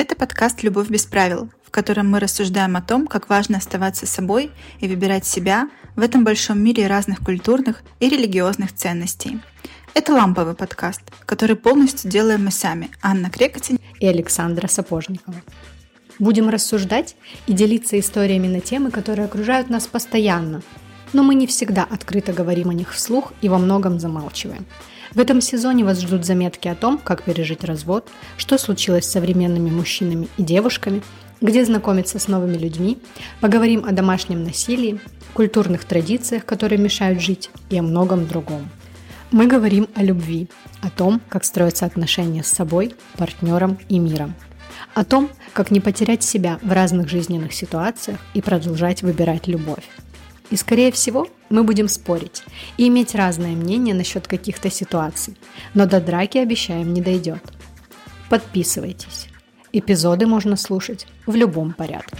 Это подкаст «Любовь без правил», в котором мы рассуждаем о том, как важно оставаться собой и выбирать себя в этом большом мире разных культурных и религиозных ценностей. Это ламповый подкаст, который полностью делаем мы сами, Анна Крекотин и Александра Сапожникова. Будем рассуждать и делиться историями на темы, которые окружают нас постоянно, но мы не всегда открыто говорим о них вслух и во многом замалчиваем. В этом сезоне вас ждут заметки о том, как пережить развод, что случилось с современными мужчинами и девушками, где знакомиться с новыми людьми, поговорим о домашнем насилии, культурных традициях, которые мешают жить, и о многом другом. Мы говорим о любви, о том, как строятся отношения с собой, партнером и миром. О том, как не потерять себя в разных жизненных ситуациях и продолжать выбирать любовь. И, скорее всего, мы будем спорить и иметь разное мнение насчет каких-то ситуаций, но до драки, обещаем, не дойдет. Подписывайтесь. Эпизоды можно слушать в любом порядке.